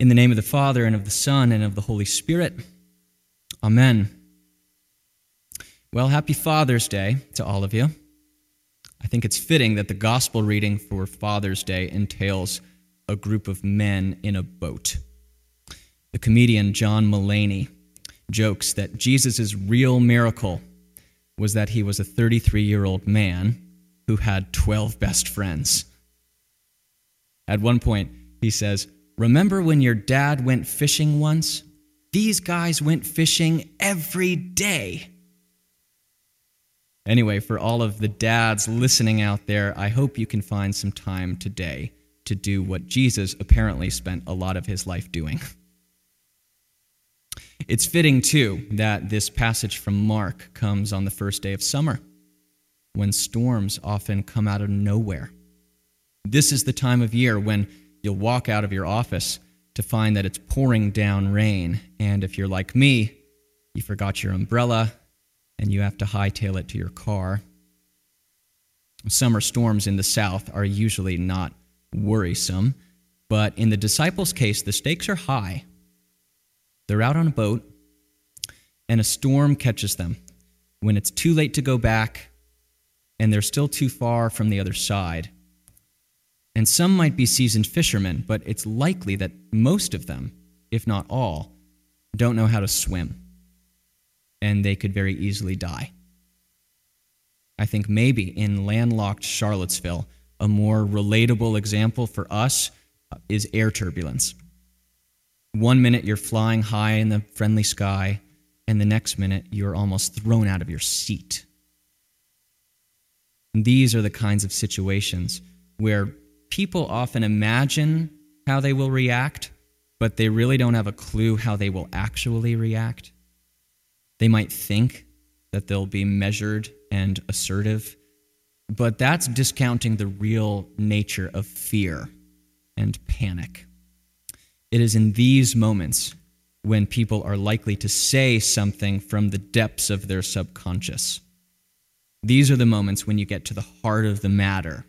In the name of the Father, and of the Son, and of the Holy Spirit. Amen. Well, happy Father's Day to all of you. I think it's fitting that the gospel reading for Father's Day entails a group of men in a boat. The comedian John Mulaney jokes that Jesus' real miracle was that he was a 33 year old man who had 12 best friends. At one point, he says, Remember when your dad went fishing once? These guys went fishing every day. Anyway, for all of the dads listening out there, I hope you can find some time today to do what Jesus apparently spent a lot of his life doing. It's fitting, too, that this passage from Mark comes on the first day of summer, when storms often come out of nowhere. This is the time of year when You'll walk out of your office to find that it's pouring down rain. And if you're like me, you forgot your umbrella and you have to hightail it to your car. Summer storms in the south are usually not worrisome, but in the disciples' case, the stakes are high. They're out on a boat, and a storm catches them when it's too late to go back and they're still too far from the other side. And some might be seasoned fishermen, but it's likely that most of them, if not all, don't know how to swim. And they could very easily die. I think maybe in landlocked Charlottesville, a more relatable example for us is air turbulence. One minute you're flying high in the friendly sky, and the next minute you're almost thrown out of your seat. And these are the kinds of situations where people often imagine how they will react, but they really don't have a clue how they will actually react. They might think that they'll be measured and assertive, but that's discounting the real nature of fear and panic. It is in these moments when people are likely to say something from the depths of their subconscious. These are the moments when you get to the heart of the matter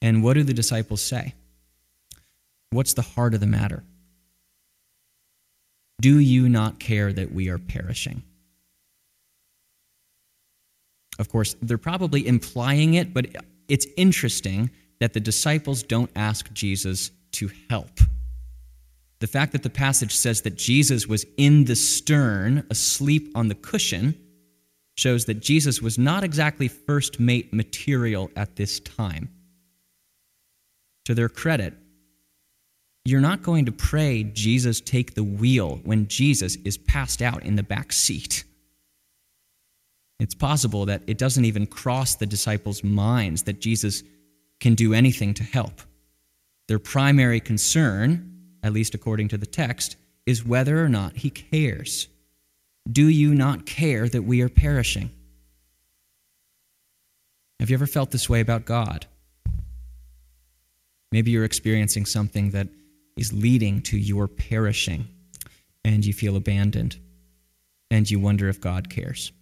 and what do the disciples say? What's the heart of the matter? Do you not care that we are perishing? Of course, they're probably implying it, but it's interesting that the disciples don't ask Jesus to help. The fact that the passage says that Jesus was in the stern, asleep on the cushion, shows that Jesus was not exactly first mate material at this time to their credit, you're not going to pray, Jesus, take the wheel when Jesus is passed out in the back seat. It's possible that it doesn't even cross the disciples' minds that Jesus can do anything to help. Their primary concern, at least according to the text, is whether or not he cares. Do you not care that we are perishing? Have you ever felt this way about God? Maybe you're experiencing something that is leading to your perishing, and you feel abandoned, and you wonder if God cares.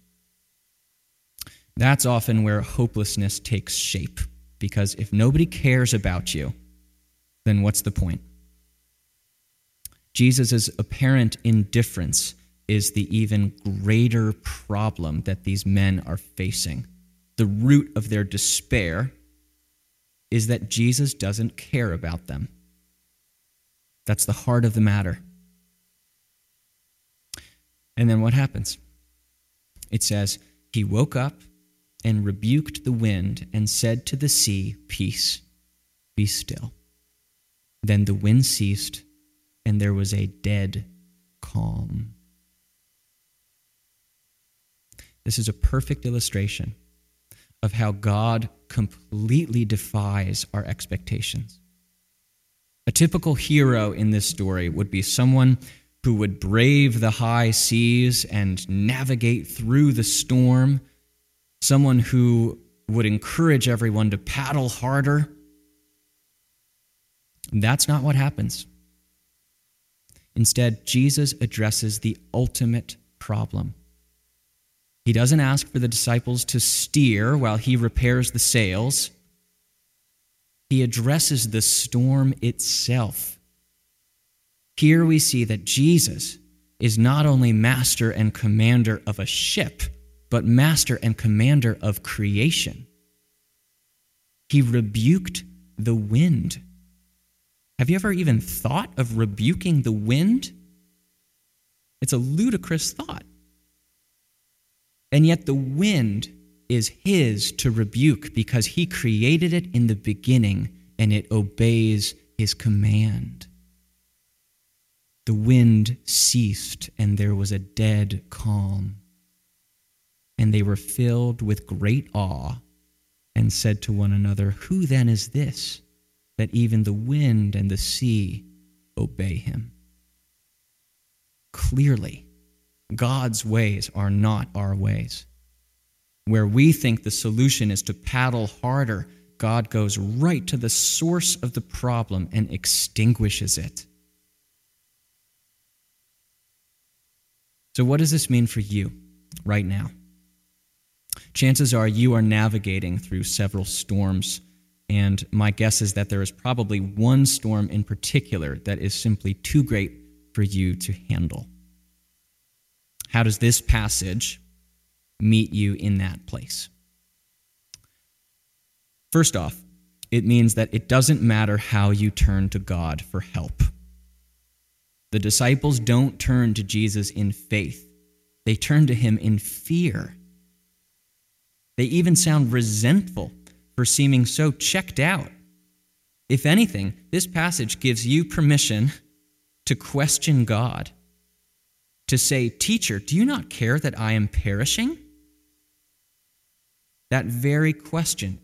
That's often where hopelessness takes shape, because if nobody cares about you, then what's the point? Jesus' apparent indifference is the even greater problem that these men are facing. The root of their despair is that Jesus doesn't care about them. That's the heart of the matter. And then what happens? It says, He woke up and rebuked the wind and said to the sea, Peace, be still. Then the wind ceased, and there was a dead calm. This is a perfect illustration of how God completely defies our expectations. A typical hero in this story would be someone who would brave the high seas and navigate through the storm, someone who would encourage everyone to paddle harder. That's not what happens. Instead, Jesus addresses the ultimate problem he doesn't ask for the disciples to steer while he repairs the sails. He addresses the storm itself Here we see that Jesus is not only master and commander of a ship, but master and commander of creation. He rebuked the wind. Have you ever even thought of rebuking the wind? It's a ludicrous thought. And yet, the wind is his to rebuke because he created it in the beginning and it obeys his command. The wind ceased and there was a dead calm. And they were filled with great awe and said to one another, Who then is this that even the wind and the sea obey him? Clearly, God's ways are not our ways. Where we think the solution is to paddle harder, God goes right to the source of the problem and extinguishes it. So, what does this mean for you right now? Chances are you are navigating through several storms, and my guess is that there is probably one storm in particular that is simply too great for you to handle. How does this passage meet you in that place? First off, it means that it doesn't matter how you turn to God for help. The disciples don't turn to Jesus in faith, they turn to him in fear. They even sound resentful for seeming so checked out. If anything, this passage gives you permission to question God to say, Teacher, do you not care that I am perishing? That very question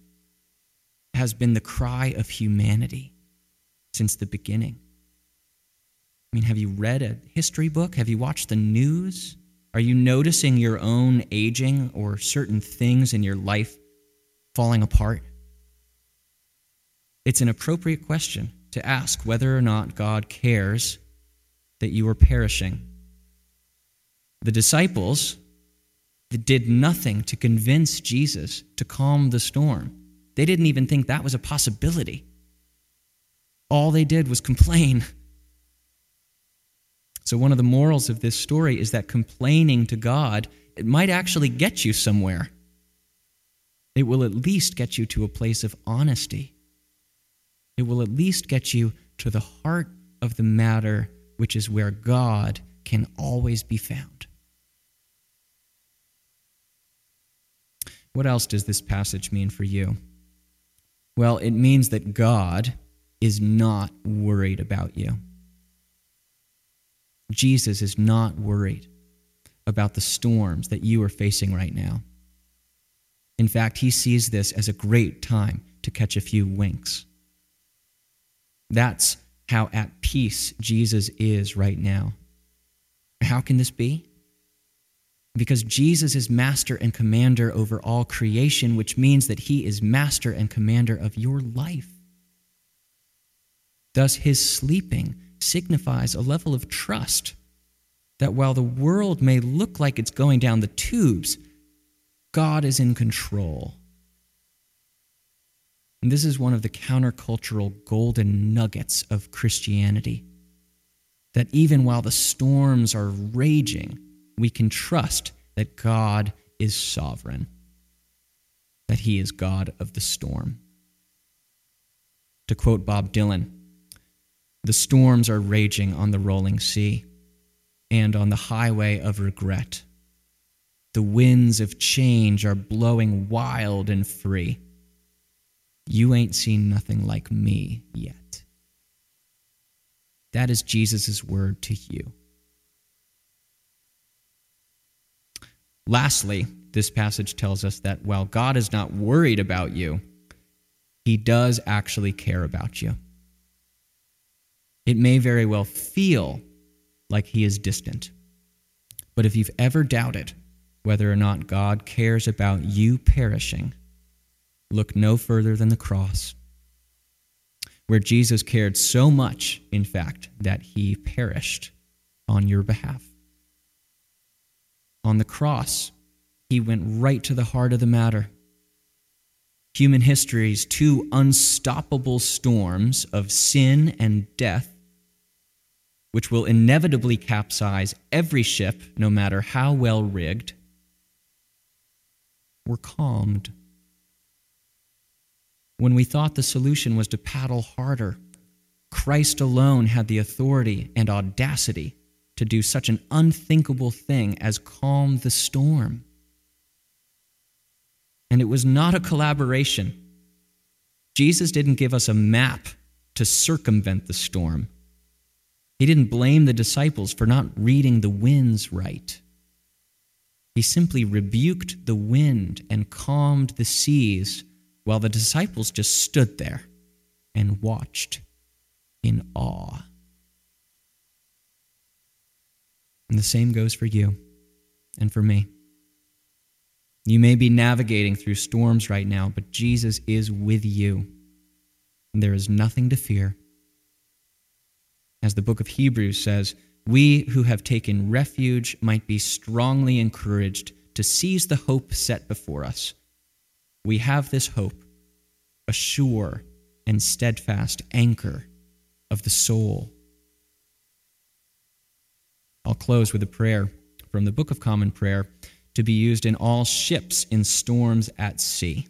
has been the cry of humanity since the beginning. I mean, have you read a history book? Have you watched the news? Are you noticing your own aging or certain things in your life falling apart? It's an appropriate question to ask whether or not God cares that you are perishing the disciples did nothing to convince Jesus to calm the storm. They didn't even think that was a possibility. All they did was complain. So, one of the morals of this story is that complaining to God, it might actually get you somewhere. It will at least get you to a place of honesty. It will at least get you to the heart of the matter, which is where God can always be found. What else does this passage mean for you? Well, it means that God is not worried about you. Jesus is not worried about the storms that you are facing right now. In fact, he sees this as a great time to catch a few winks. That's how at peace Jesus is right now. How can this be? Because Jesus is master and commander over all creation, which means that he is master and commander of your life. Thus, his sleeping signifies a level of trust that while the world may look like it's going down the tubes, God is in control. And this is one of the countercultural golden nuggets of Christianity. That even while the storms are raging, we can trust that God is sovereign, that he is God of the storm. To quote Bob Dylan, the storms are raging on the rolling sea and on the highway of regret. The winds of change are blowing wild and free. You ain't seen nothing like me yet. That is Jesus' word to you. Lastly, this passage tells us that while God is not worried about you, he does actually care about you. It may very well feel like he is distant. But if you've ever doubted whether or not God cares about you perishing, look no further than the cross, where Jesus cared so much, in fact, that he perished on your behalf. On the cross, he went right to the heart of the matter. Human history's two unstoppable storms of sin and death which will inevitably capsize every ship, no matter how well rigged, were calmed. When we thought the solution was to paddle harder, Christ alone had the authority and audacity to do such an unthinkable thing as calm the storm. And it was not a collaboration. Jesus didn't give us a map to circumvent the storm. He didn't blame the disciples for not reading the winds right. He simply rebuked the wind and calmed the seas while the disciples just stood there and watched in awe. And the same goes for you and for me. You may be navigating through storms right now, but Jesus is with you. And there is nothing to fear. As the book of Hebrews says, we who have taken refuge might be strongly encouraged to seize the hope set before us. We have this hope, a sure and steadfast anchor of the soul. I'll close with a prayer from the Book of Common Prayer to be used in all ships in storms at sea.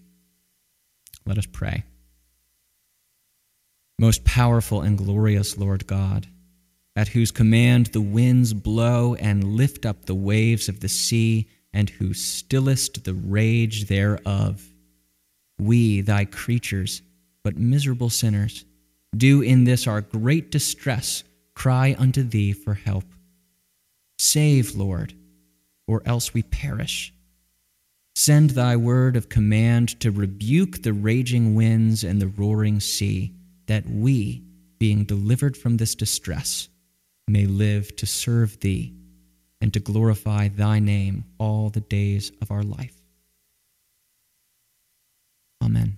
Let us pray. Most powerful and glorious Lord God, at whose command the winds blow and lift up the waves of the sea, and who stillest the rage thereof. We, thy creatures, but miserable sinners, do in this our great distress cry unto thee for help. Save, Lord, or else we perish. Send thy word of command to rebuke the raging winds and the roaring sea, that we, being delivered from this distress, may live to serve thee and to glorify thy name all the days of our life. Amen.